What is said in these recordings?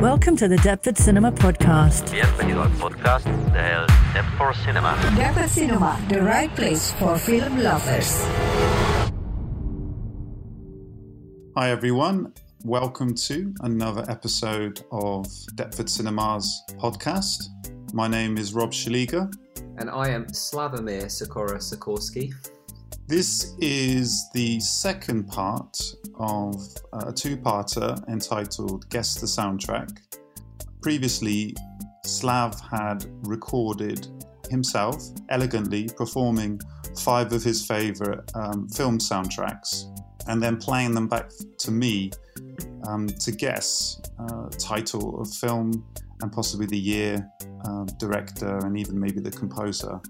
Welcome to the Deptford Cinema Podcast. Bienvenido al podcast del Deptford Cinema. Deptford Cinema, the right place for film lovers. Hi, everyone. Welcome to another episode of Deptford Cinema's podcast. My name is Rob Shaliga. And I am Slavomir Sikora Sikorsky. This is the second part of a two parter entitled Guess the Soundtrack. Previously, Slav had recorded himself elegantly performing five of his favourite um, film soundtracks and then playing them back to me um, to guess uh, title of film and possibly the year, uh, director, and even maybe the composer.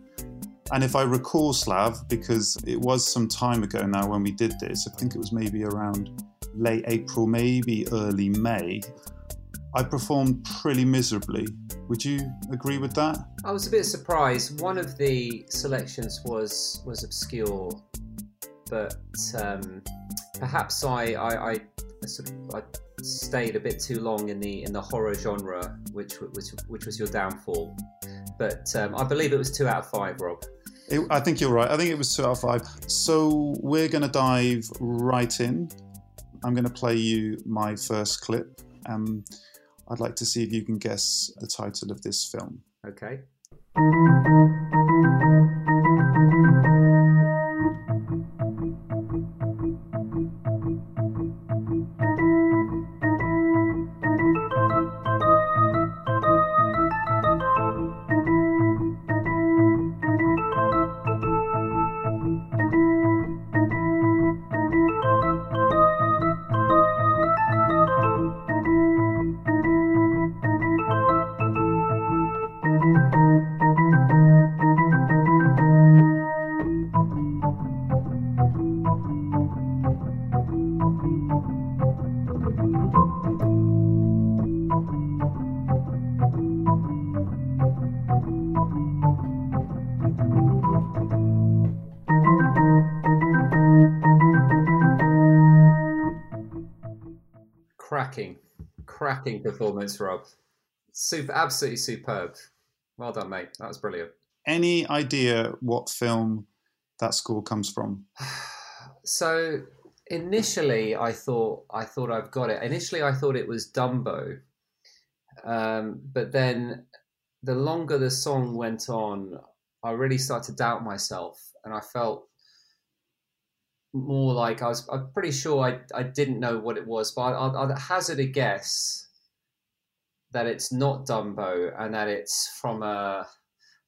And if I recall, Slav, because it was some time ago now when we did this, I think it was maybe around late April, maybe early May, I performed pretty miserably. Would you agree with that? I was a bit surprised. One of the selections was was obscure, but um, perhaps I, I, I sort of I stayed a bit too long in the in the horror genre, which which which was your downfall. But um, I believe it was two out of five, Rob. It, I think you're right. I think it was two out of five. So we're going to dive right in. I'm going to play you my first clip. Um, I'd like to see if you can guess the title of this film. Okay. Cracking performance, Rob. Super, absolutely superb. Well done, mate. That was brilliant. Any idea what film that score comes from? So initially, I thought I thought I've got it. Initially, I thought it was Dumbo, um, but then the longer the song went on, I really started to doubt myself, and I felt more like I was. I'm pretty sure I I didn't know what it was, but I'll, I'll hazard a guess that it's not Dumbo and that it's from a.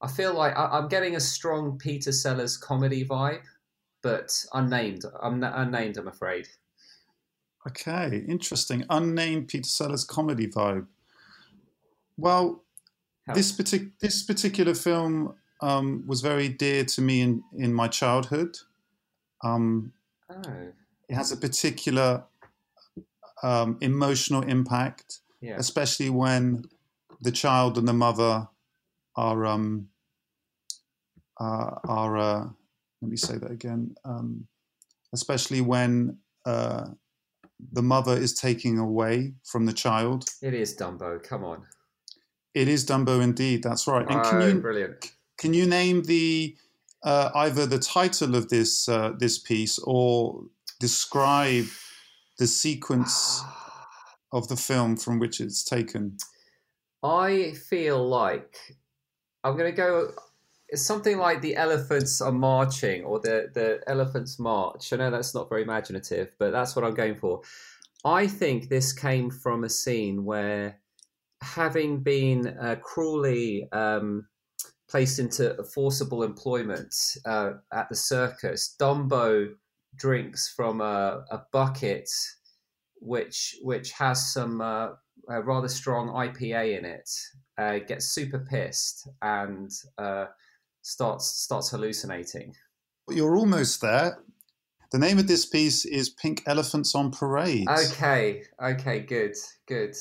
I feel like I, I'm getting a strong Peter Sellers comedy vibe, but unnamed. I'm n- unnamed. I'm afraid. Okay, interesting. Unnamed Peter Sellers comedy vibe. Well, How- this partic- this particular film um, was very dear to me in, in my childhood. Um, Oh, it has a particular um, emotional impact, yeah. especially when the child and the mother are um, uh, are. Uh, let me say that again. Um, especially when uh, the mother is taking away from the child. It is Dumbo. Come on. It is Dumbo indeed. That's right. And can Oh, you brilliant. can you name the uh, either the title of this uh, this piece or describe the sequence of the film from which it's taken? I feel like I'm going to go. It's something like the elephants are marching, or the the elephants march. I know that's not very imaginative, but that's what I'm going for. I think this came from a scene where, having been uh, cruelly um, placed into forcible employment uh, at the circus, Dumbo drinks from a, a bucket, which which has some uh, a rather strong IPA in it. Uh, gets super pissed and uh, starts starts hallucinating. You're almost there. The name of this piece is Pink Elephants on Parade. Okay, okay, good, good.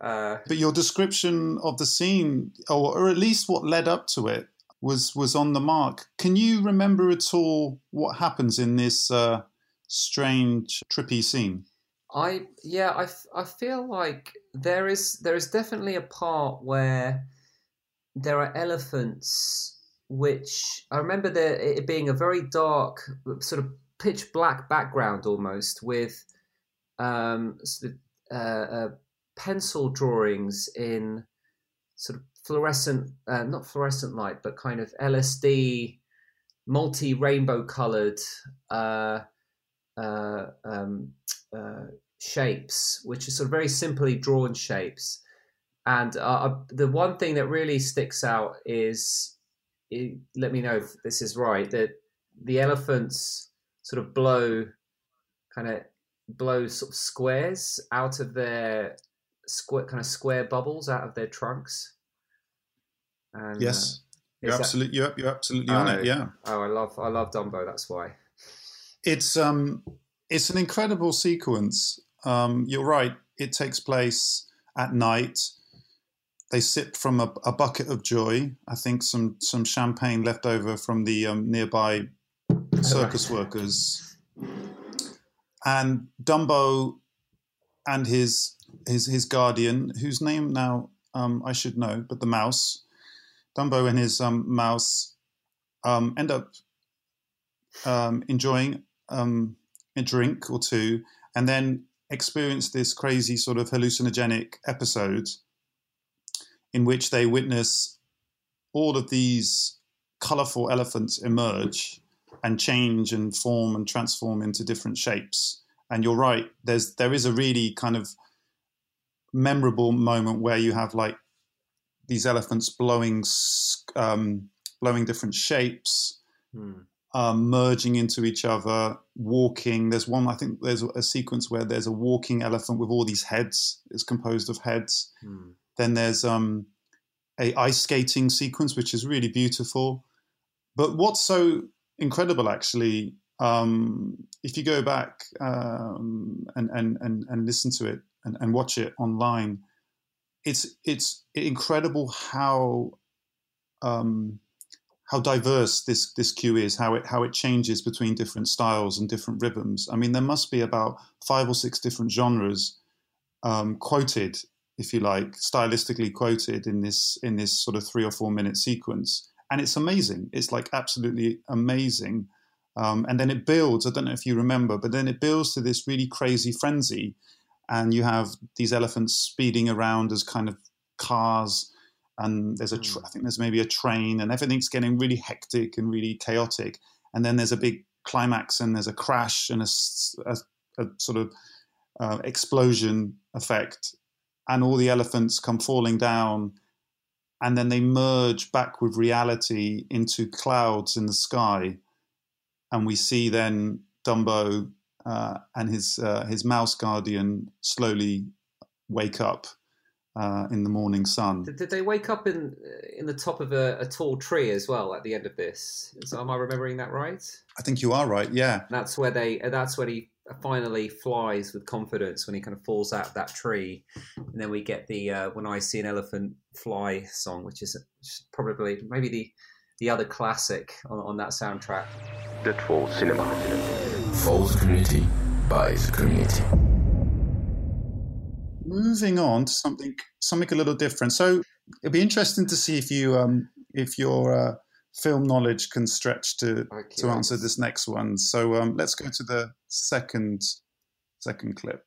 Uh, But your description of the scene, or, or at least what led up to it, was was on the mark. Can you remember at all what happens in this uh, strange, trippy scene? I yeah, I, I feel like there is there is definitely a part where there are elephants which I remember there it being a very dark sort of pitch black background almost with um, sort of, uh, uh, pencil drawings in sort of fluorescent uh, not fluorescent light but kind of LSD multi rainbow colored uh, uh, um, uh, shapes, which are sort of very simply drawn shapes. And uh, the one thing that really sticks out is, it, let me know if this is right, that the elephants sort of blow, kind of blow sort of squares out of their square, kind of square bubbles out of their trunks. And, yes, uh, you're absolutely that, you're, you're absolutely on it. Oh, yeah. Oh, I love I love Dumbo. That's why. It's um it's an incredible sequence. Um, you're right. It takes place at night. They sip from a, a, bucket of joy. I think some some champagne left over from the um, nearby circus workers. And Dumbo and his his his guardian, whose name now um, I should know, but the mouse, Dumbo and his um, mouse um, end up um, enjoying um, a drink or two, and then experience this crazy sort of hallucinogenic episode in which they witness all of these colorful elephants emerge and change and form and transform into different shapes. And you're right, there's there is a really kind of memorable moment where you have like these elephants blowing um, blowing different shapes. Hmm um, merging into each other, walking. There's one, I think there's a sequence where there's a walking elephant with all these heads. It's composed of heads. Hmm. Then there's um, a ice skating sequence, which is really beautiful. But what's so incredible, actually, um, if you go back um, and, and, and, and listen to it and, and watch it online, it's it's incredible how um, how diverse this this cue is, how it how it changes between different styles and different rhythms. I mean, there must be about five or six different genres um, quoted, if you like, stylistically quoted in this in this sort of three or four minute sequence, and it's amazing. It's like absolutely amazing. Um, and then it builds. I don't know if you remember, but then it builds to this really crazy frenzy, and you have these elephants speeding around as kind of cars. And there's a tra- hmm. I think there's maybe a train and everything's getting really hectic and really chaotic. And then there's a big climax and there's a crash and a, a, a sort of uh, explosion effect. And all the elephants come falling down. And then they merge back with reality into clouds in the sky and we see then Dumbo uh, and his uh, his mouse guardian slowly wake up uh, in the morning sun. Did, did, they wake up in in the top of a, a, tall tree as well at the end of this? So am I remembering that right? I think you are right. Yeah, that's where they. That's when he finally flies with confidence when he kind of falls out of that tree, and then we get the uh, "When I See an Elephant Fly" song, which is probably maybe the the other classic on, on that soundtrack that follows cinema. False community buys community. Moving on to something something a little different. So it'd be interesting to see if you um, if your uh, film knowledge can stretch to okay. to answer this next one. So um, let's go to the second second clip.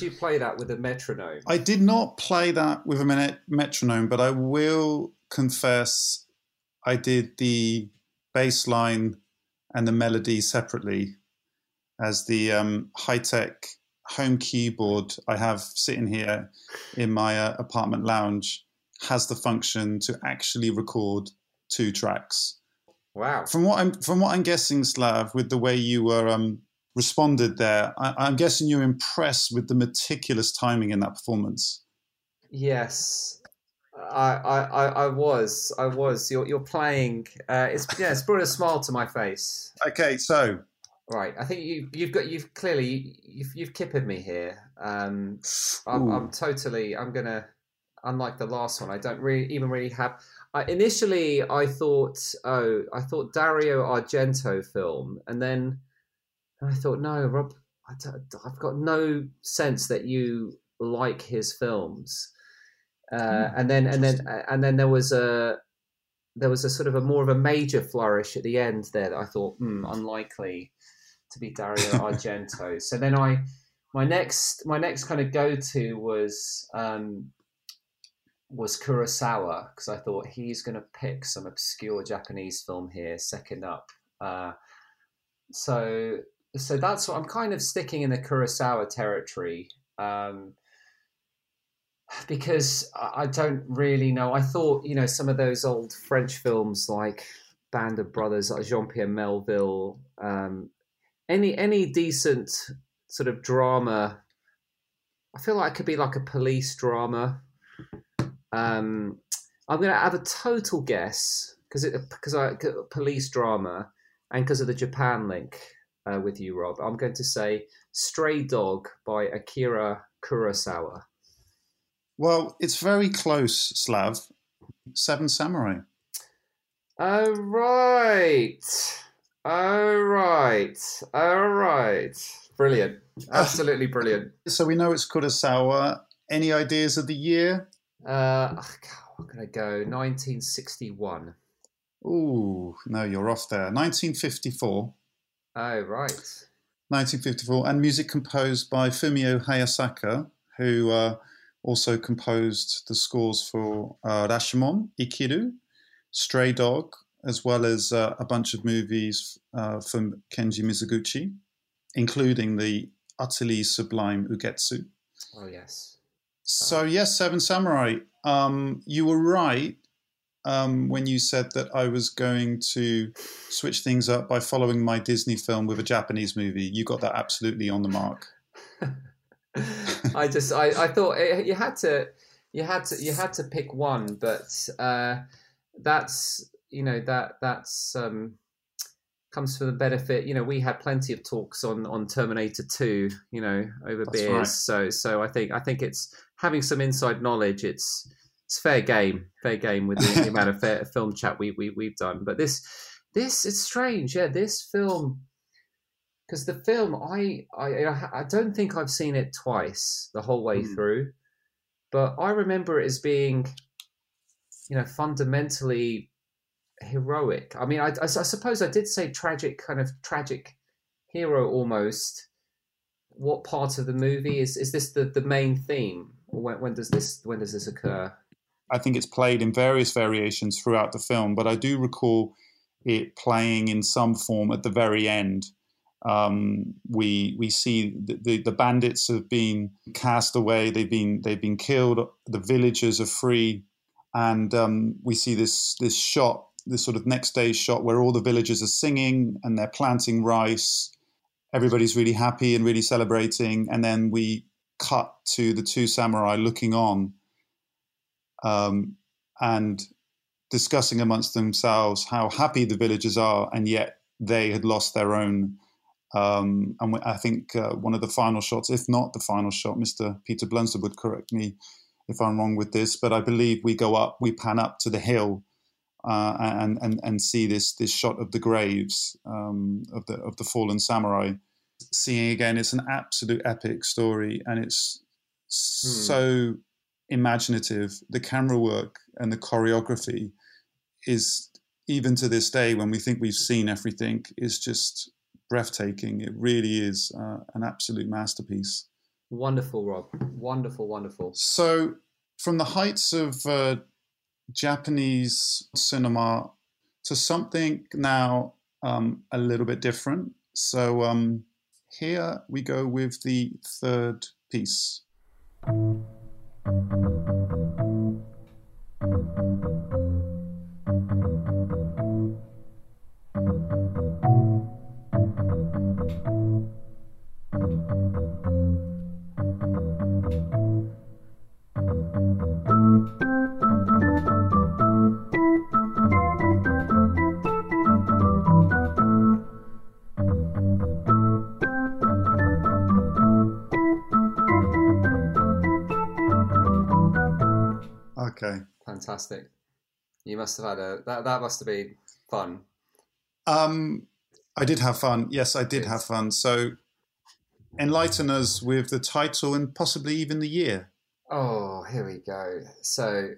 Did you play that with a metronome? I did not play that with a met- metronome, but I will confess I did the bass line and the melody separately as the um, high tech home keyboard I have sitting here in my uh, apartment lounge has the function to actually record two tracks. Wow. From what I'm from what I'm guessing, Slav, with the way you were um, responded there, I, I'm guessing you're impressed with the meticulous timing in that performance. Yes, I, I, I, I was, I was. You're, you're playing. Uh, it's yeah, it's brought a smile to my face. Okay, so Right, I think you, you've got, you've clearly, you've, you've kippered me here. Um, I'm, I'm totally, I'm gonna, unlike the last one, I don't really even really have. I, initially, I thought, oh, I thought Dario Argento film, and then I thought, no, Rob, I I've got no sense that you like his films. Uh, and then, and then, and then there was a, there was a sort of a more of a major flourish at the end there that I thought, hmm, unlikely to be Dario Argento. so then I, my next, my next kind of go to was um, was Kurosawa because I thought he's going to pick some obscure Japanese film here, second up. Uh, so so that's what I'm kind of sticking in the Kurosawa territory. Um, because I don't really know. I thought, you know, some of those old French films like Band of Brothers, like Jean Pierre Melville, um, any any decent sort of drama. I feel like it could be like a police drama. Um, I'm going to have a total guess because because I police drama and because of the Japan link uh, with you, Rob. I'm going to say Stray Dog by Akira Kurosawa. well, it's very close, Slav. Seven Samurai. Oh right. Oh right. All right. Brilliant. Absolutely brilliant. So we know it's Kurosawa. Any ideas of the year? Uh, I'm gonna go 1961. Ooh, no, you're off there. 1954. Oh right. 1954, and music composed by Fumio Hayasaka, who uh, also composed the scores for uh, Rashomon, Ikiru, Stray Dog, as well as uh, a bunch of movies uh, from Kenji Mizoguchi, including the utterly sublime Ugetsu. Oh yes. So yes, Seven Samurai. Um, you were right um, when you said that I was going to switch things up by following my Disney film with a Japanese movie. You got that absolutely on the mark. I just I, I thought it, you had to you had to you had to pick one, but uh, that's you know that that's um, comes for the benefit. You know, we had plenty of talks on on Terminator Two. You know, over That's beers. right. So so I think I think it's having some inside knowledge. It's it's fair game, fair game with the, the amount of fair, film chat we, we we've done. But this this it's strange. Yeah, this film because the film I, I I don't think I've seen it twice the whole way Hmm. through, but I remember it as being, you know, fundamentally heroic. I mean, I, I, I suppose I did say tragic, kind of tragic hero almost. What part of the movie is is this the, the main theme? Or when, when does this when does this occur? I think it's played in various variations throughout the film, but I do recall it playing in some form at the very end. Um, we we see the, the, the bandits have been cast away. They've been they've been killed. The villagers are free, and um, we see this this shot, this sort of next day shot where all the villagers are singing and they're planting rice. Everybody's really happy and really celebrating, and then we cut to the two samurai looking on um, and discussing amongst themselves how happy the villagers are, and yet they had lost their own. Um, and I think uh, one of the final shots, if not the final shot, Mr. Peter Blunster would correct me if I'm wrong with this, but I believe we go up, we pan up to the hill, uh, and and and see this this shot of the graves um, of the of the fallen samurai. Seeing again, it's an absolute epic story, and it's so imaginative. The camera work and the choreography is even to this day, when we think we've seen everything, is just breathtaking. It really is uh, an absolute masterpiece. Wonderful, Rob. Wonderful, wonderful. So, from the heights of uh, Japanese cinema to something now um, a little bit different. So, um, here we go with the third piece. Okay. Fantastic. You must have had a that. That must have been fun. Um, I did have fun. Yes, I did have fun. So, enlighten us with the title and possibly even the year. Oh, here we go. So,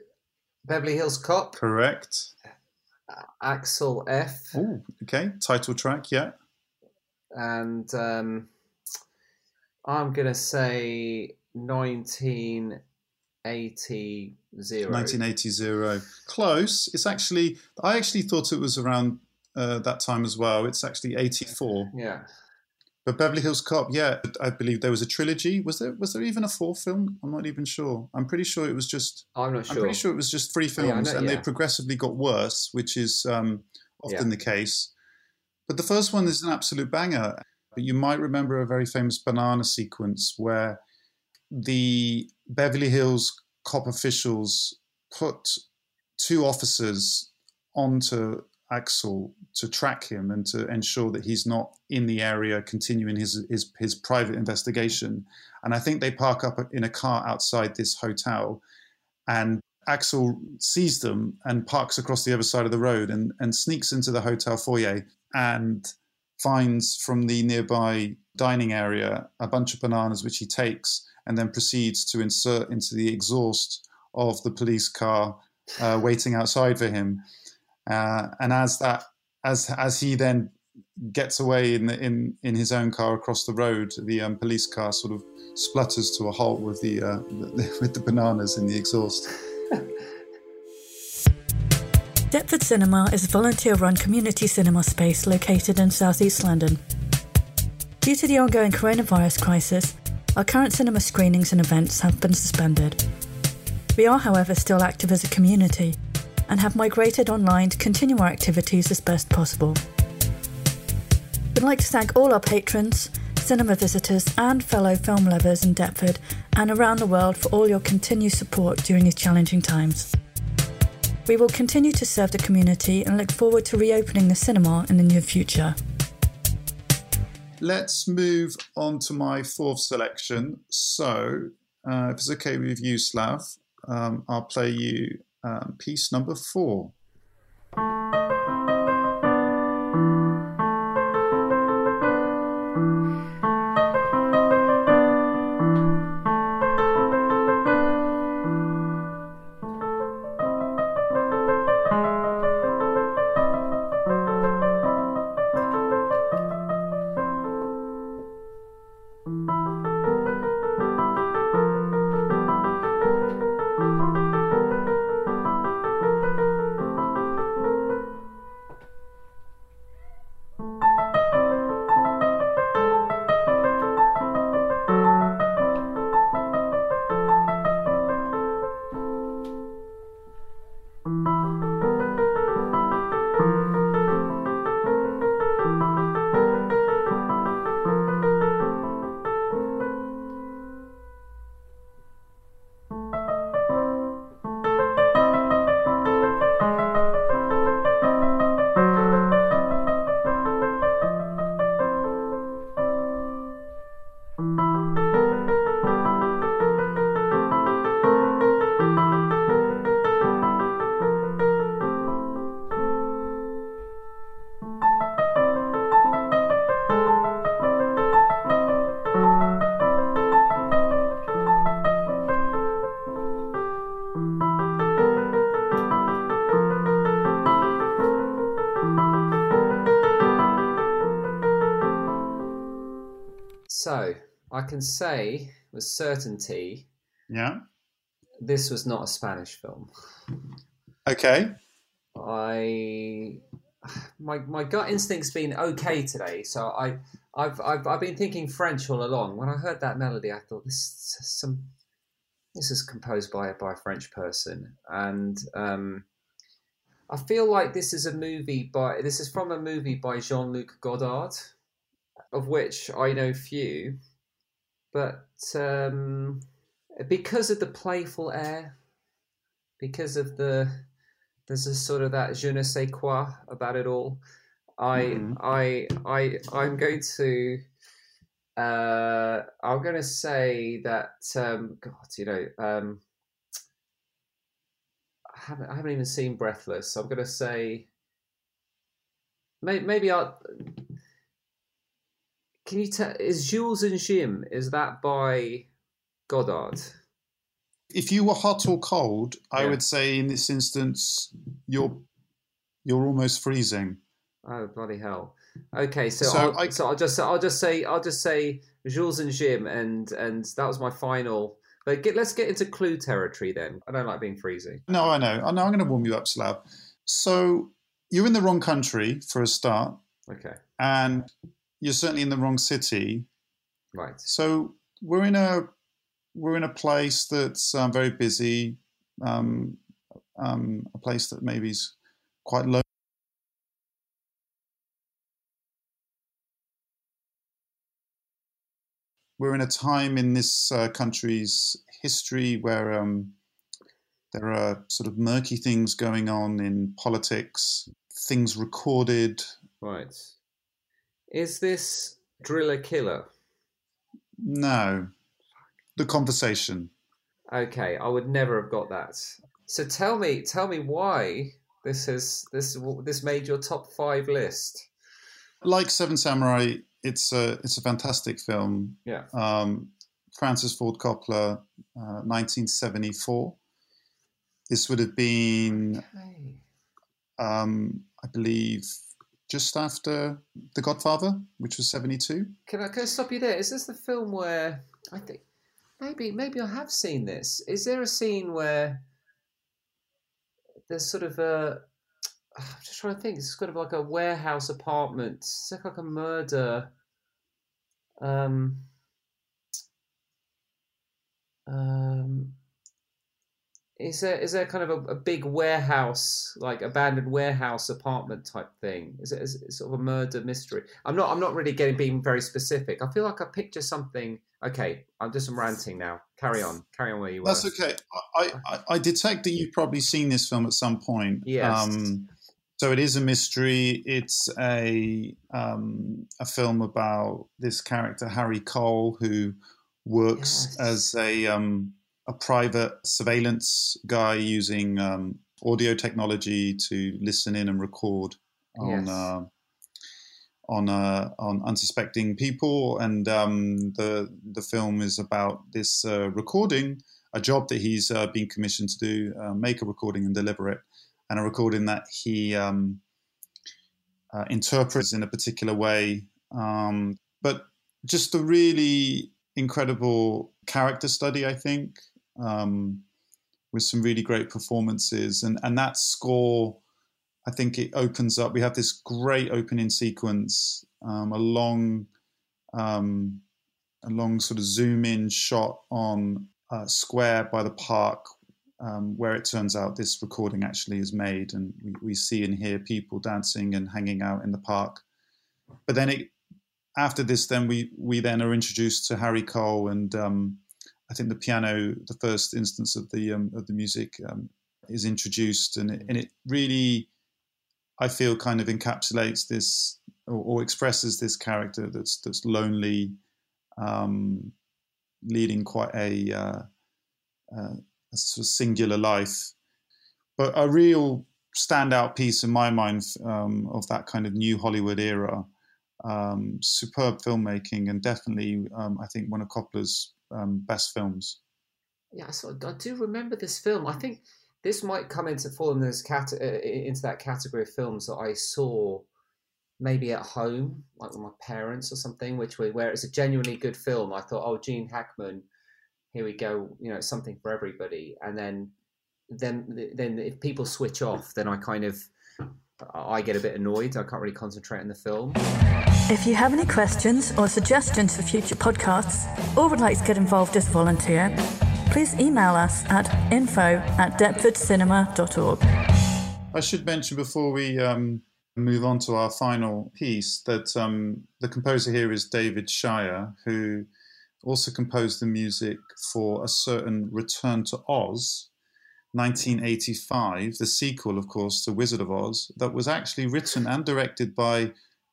Beverly Hills Cop, Correct. Axel F, Oh, okay. Title track. Yeah. and um, I'm gonna say 1980. 1980. Close. It's actually. I actually thought it was around uh, that time as well. It's actually 84. Yeah. But Beverly Hills Cop. Yeah, I believe there was a trilogy. Was there? Was there even a fourth film? I'm not even sure. I'm pretty sure it was just. I'm not sure. I'm pretty sure it was just three Oh, yeah, films, know- and they progressively got worse, which is um, often Yeah. the case. But the first one is an absolute banger. But you might remember a very famous banana sequence where the Beverly Hills cop officials put two officers onto Axel to track him and to ensure that he's not in the area continuing his, his his private investigation. And I think they park up in a car outside this hotel and Axel sees them and parks across the other side of the road and, and sneaks into the hotel foyer and finds from the nearby dining area a bunch of bananas which he takes and then proceeds to insert into the exhaust of the police car uh, waiting outside for him. Uh, and as that as as he then gets away in the, in in his own car across the road, the um, police car sort of splutters to a halt with the, uh, the with the bananas in the exhaust. Deptford Cinema is a volunteer run community cinema space located in southeast London. Due to the ongoing coronavirus crisis, our current cinema screenings and events have been suspended. We are, however, still active as a community and have migrated online to continue our activities as best possible. We'd like to thank all our patrons, cinema visitors, and fellow film lovers in Deptford and around the world for all your continued support during these challenging times. We will continue to serve the community and look forward to reopening the cinema in the near future. Let's move on to my fourth selection. So, uh, if it's okay with you, Slav, um, I'll play you um, piece number four. So I can say with certainty Yeah. this was not a Spanish film. Okay. I my my gut instinct's been okay today, so I I've I've I've been thinking French all along. When I heard that melody, I thought this is some this is composed by by a French person, and um, I feel like this is a movie by this is from a movie by Jean Luc Godard, of which I know few, but um, because of the playful air, because of the there's a sort of that je ne sais quoi about it all. I Mhm. I I I'm going to uh I'm going to say that um God you know um I haven't I haven't even seen Breathless. I'm going to say maybe maybe I'll can you tell is Jules and Jim is that by Godard? If you were hot or cold, I Yeah. would say in this instance you're you're almost freezing. Oh bloody hell! Okay, so, So I'll, I- so I'll just I'll just say I'll just say Jules and Jim, and and that was my final. But get, let's get into clue territory then. I don't like being freezing. No, I know. I know. I'm going to warm you up, Slav. So you're in the wrong country for a start, Okay, and you're certainly in the wrong city. right. So we're in a we're in a place that's um, very busy, um, um, a place that maybe is quite low. We're in a time in this uh, country's history where um, there are sort of murky things going on in politics, things recorded. Right. Is this Driller Killer? No, the conversation. Okay, I would never have got that. So tell me, tell me why this has this this made your top five list. like Seven Samurai, it's a it's a fantastic film. Yeah. Um, Francis Ford Coppola, uh, 1974. This would have been, Okay. um, I believe, just after The Godfather, which was 72. Can I, can I stop you there? Is this the film where I think maybe maybe I have seen this? Is there a scene where there's sort of a I'm just trying to think. It's kind of like a warehouse apartment. It's like, like a murder. Um. Um. Is there is there kind of a, a big warehouse, like abandoned warehouse apartment type thing? Is it, is it sort of a murder mystery? I'm not I'm not really getting being very specific. I feel like I picture something. Okay, I'm just ranting now. Carry on, carry on where you were. That's okay. I, I, I detect that you've probably seen this film at some point. Yes. Um, so it is a mystery. It's a um, a film about this character Harry Caul who works Yes. as a um, a private surveillance guy using um, audio technology to listen in and record on Yes. uh, on uh, on unsuspecting people. And um, the the film is about this uh, recording, a job that he's uh, been commissioned to do, uh, make a recording and deliver it, and a recording that he um, uh, interprets in a particular way. Um, but just a really incredible character study, I think, um, with some really great performances, and and that score. I think it opens up. We have this great opening sequence, um, a long, um, a long sort of zoom in shot on a square by the park, um, where it turns out this recording actually is made, and we, we see and hear people dancing and hanging out in the park. But then it, after this, then we we then are introduced to Harry Caul, and um, I think the piano, the first instance of the um, of the music, um, is introduced, and it, and it really I feel kind of encapsulates this or, or expresses this character that's that's lonely, um, leading quite a, uh, uh, a sort of singular life. But a real standout piece in my mind um, of that kind of new Hollywood era. Um, superb filmmaking and definitely, um, I think, one of Coppola's um, best films. Yeah, I, I do remember this film. I think this might come into fall in this cat uh, into that category of films that I saw maybe at home, like with my parents or something, which were, where it's a genuinely good film. I thought, oh, Gene Hackman here we go, you know, something for everybody, and then then then if people switch off, then I kind of I get a bit annoyed. I can't really concentrate on the film. If you have any questions or suggestions for future podcasts, or would like to get involved as a volunteer, please email us at info at deptfordcinema.org. I should mention before we um, move on to our final piece that um, the composer here is David Shire, who also composed the music for a certain Return to Oz, 1985, the sequel, of course, to Wizard of Oz, that was actually written and directed by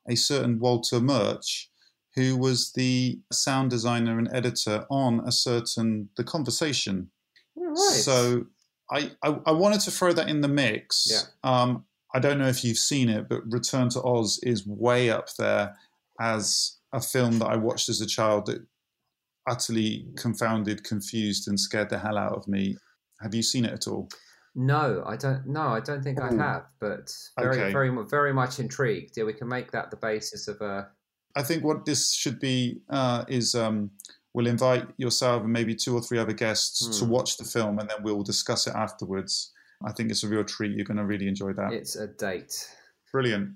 a certain Walter Murch, who was the sound designer and editor on a certain The Conversation. Right. So I, I, I wanted to throw that in the mix. Yeah. Um, I don't know if you've seen it, but Return to Oz is way up there as a film that I watched as a child that utterly confounded, confused, and scared the hell out of me. Have you seen it at all? No, I don't. No, I don't think I have. But very, Okay. very, very much intrigued. Yeah, we can make that the basis of a. I think what this should be uh, is um, we'll invite yourself and maybe two or three other guests to Hmm. watch the film, and then we'll discuss it afterwards. I think it's a real treat. You're going to really enjoy that. It's a date. Brilliant.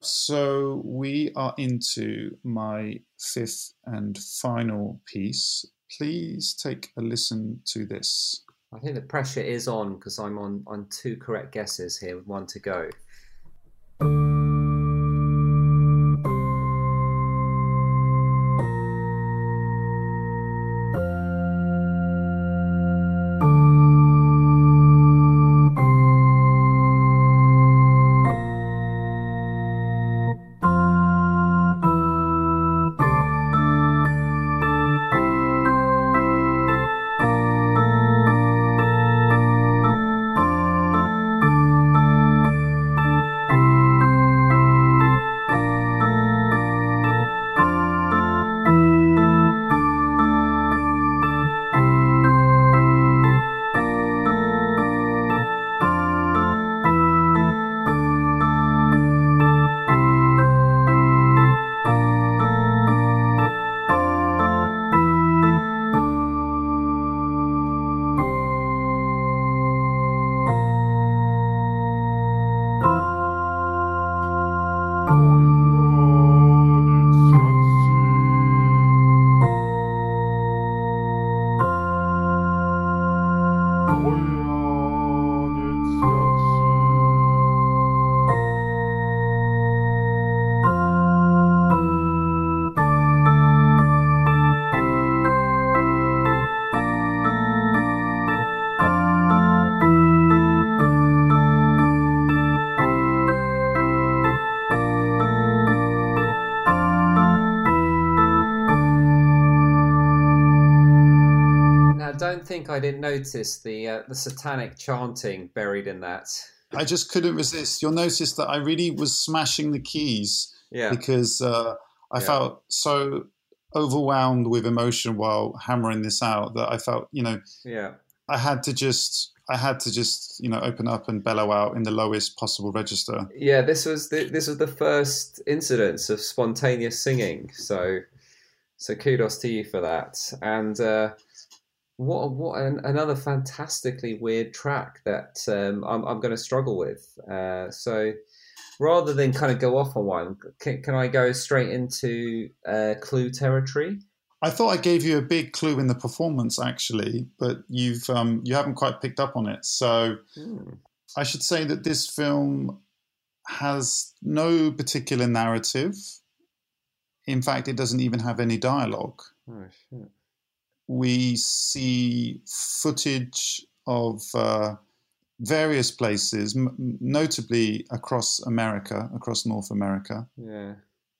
So we are into my fifth and final piece. Please take a listen to this. I think the pressure is on because I'm on on two correct guesses here with one to go. Think I didn't notice the uh, the satanic chanting buried in that. I just couldn't resist. You'll notice that I really was smashing the keys Yeah, because uh, I Yeah. felt so overwhelmed with emotion while hammering this out that I felt, you know, yeah. I had to just, I had to just, you know, open up and bellow out in the lowest possible register. Yeah, this was the, this was the first incidence of spontaneous singing. So, so kudos to you for that. And uh, what what an, another fantastically weird track that um, I'm I'm going to struggle with. Uh, so, rather than kind of go off on one, can, can I go straight into uh, clue territory? I thought I gave you a big clue in the performance, actually, but you've um, you haven't quite picked up on it. So Hmm. I should say that this film has no particular narrative. In fact, it doesn't even have any dialogue. Oh shit! We see footage of uh, various places, m- notably across America, across North America, Yeah.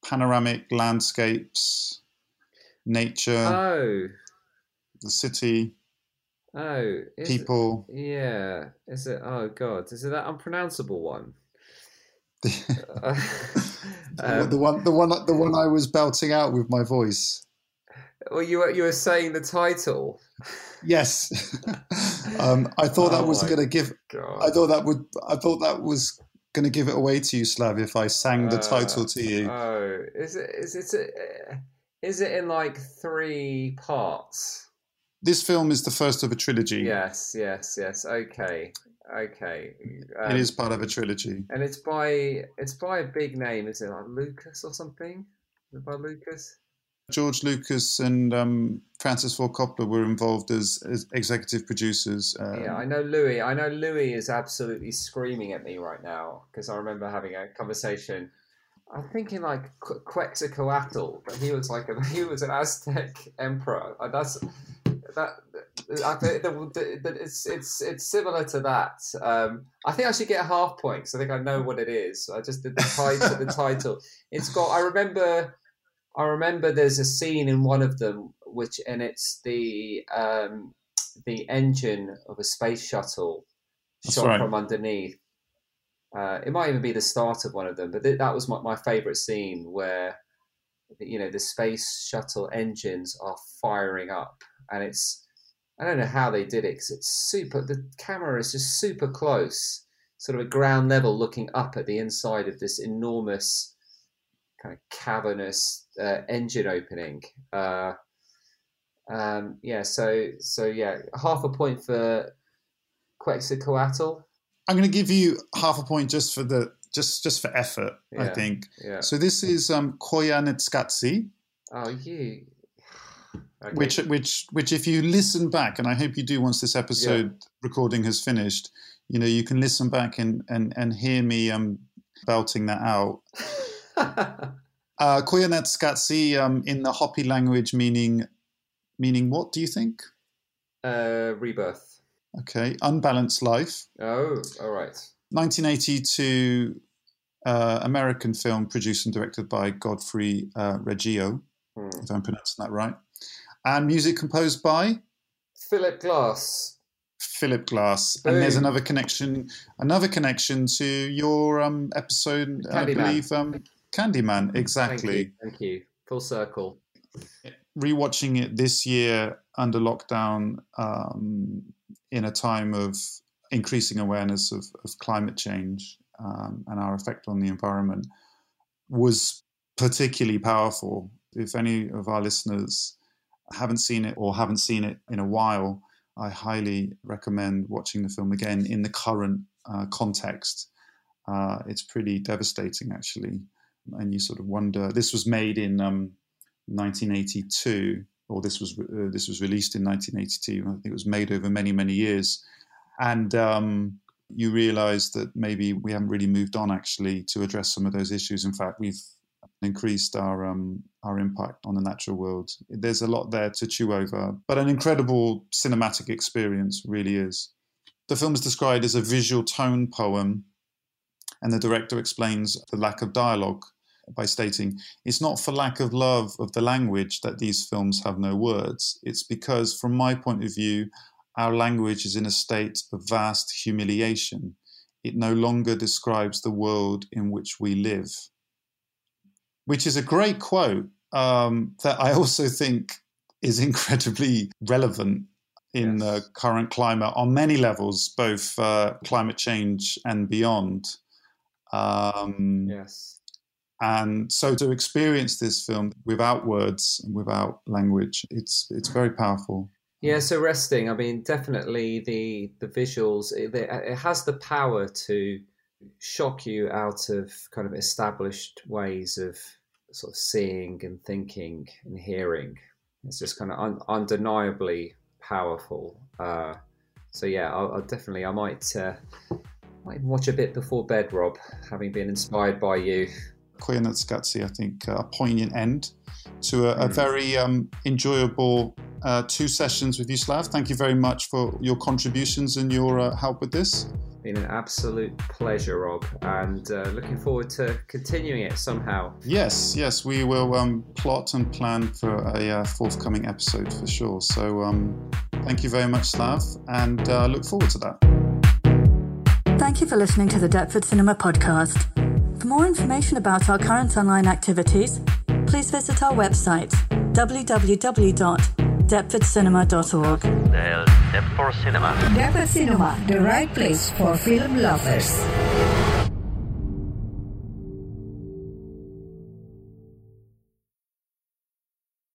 panoramic landscapes, nature, Oh, the city, oh. is it- people. Yeah. Is it? Oh god. Is it that unpronounceable one? Uh, um, the one, the one, the one I was belting out with my voice. Well, you were you were saying the title. Yes, um, I thought that Oh was going to give. God. I thought that would. I thought that was going to give it away to you, Slav, if I sang the Uh, title to you. Oh, is it? Is it? uh, Is it in like three parts? this film is the first of a trilogy. Yes, yes, yes. Okay, okay. Um, it is part of a trilogy. and it's by it's by a big name, is it like Lucas or something? Is it by Lucas? George Lucas and um, Francis Ford Coppola were involved as, as executive producers. Um, Yeah, I know Louis. I know Louis is absolutely screaming at me right now because I remember having a conversation. I'm thinking like Qu- Quetzalcoatl, but he was like a, he was an Aztec emperor. That's that. I think the, the, it's it's it's similar to that. Um, I think I should get a half point 'cause I think I know what it is. I just did the title. the title. It's got. I remember. I remember there's a scene in one of them which, and it's the um, the engine of a space shuttle That's shot right. from underneath. Uh, it might even be the start of one of them, but th- that was my, my favorite scene where you know the space shuttle engines are firing up, and it's I don't know how they did it because it's super. The camera is just super close, sort of a ground level, looking up at the inside of this enormous kind of cavernous uh, engine opening. Uh, um, yeah, so so yeah, half a point for Quetzalcoatl. I'm going to give you half a point just for the just just for effort. I think. Yeah. So this is um, Koyaanisqatsi, Oh, you. Okay. which which which if you listen back, and I hope you do once this episode recording has finished, you know you can listen back and and and hear me um belting that out. Uh, Koyaanisqatsi um, in the Hopi language meaning meaning what do you think? uh, rebirth. Okay, unbalanced life. Oh, all right. 1982 uh, American film produced and directed by Godfrey uh, Reggio, Hmm. if I'm pronouncing that right, and music composed by Philip Glass. Philip Glass. And there's another connection, another connection to your um, episode, I believe, um, Candyman. Exactly. Thank you. Thank you. Full circle. Rewatching it this year under lockdown, um, in a time of increasing awareness of, of climate change um, and our effect on the environment, was particularly powerful. If any of our listeners haven't seen it or haven't seen it in a while, I highly recommend watching the film again in the current uh, context. Uh, it's pretty devastating, actually, and you sort of wonder. This was made in um, 1982, or this was uh, this was released in 1982. I think it was made over many many years, and um, you realise that maybe we haven't really moved on actually to address some of those issues. In fact, we've increased our um, our impact on the natural world. There's a lot there to chew over, but an incredible cinematic experience really is. The film is described as a visual tone poem, and the director explains the lack of dialogue by stating, It's not for lack of love of the language that these films have no words. It's because, from my point of view, our language is in a state of vast humiliation. It no longer describes the world in which we live. Which is a great quote um, that I also think is incredibly relevant in Yes. the current climate on many levels, both uh, climate change and beyond. Um, Yes. And so to experience this film without words without language, it's it's very powerful. Yeah, so resting. I mean, definitely the the visuals. It, it has the power to shock you out of kind of established ways of sort of seeing and thinking and hearing. It's just kind of un, undeniably powerful. Uh, so yeah, I'll, I'll definitely. I might uh, might watch a bit before bed, Rob, having been inspired by you. Koyaanisqatsi, I think, uh, a poignant end to a, a very um, enjoyable uh, two sessions with you, Slav. Thank you very much for your contributions and your uh, help with this. Been an absolute pleasure, Rob, and uh, looking forward to continuing it somehow. Yes, yes, we will um, plot and plan for a uh, forthcoming episode for sure. So um, thank you very much, Slav, and uh, look forward to that. Thank you for listening to the Deptford Cinema Podcast. For more information about our current online activities, please visit our website www.deptfordcinema.org. The Deptford Cinema. Dapper Cinema, the right place for film lovers.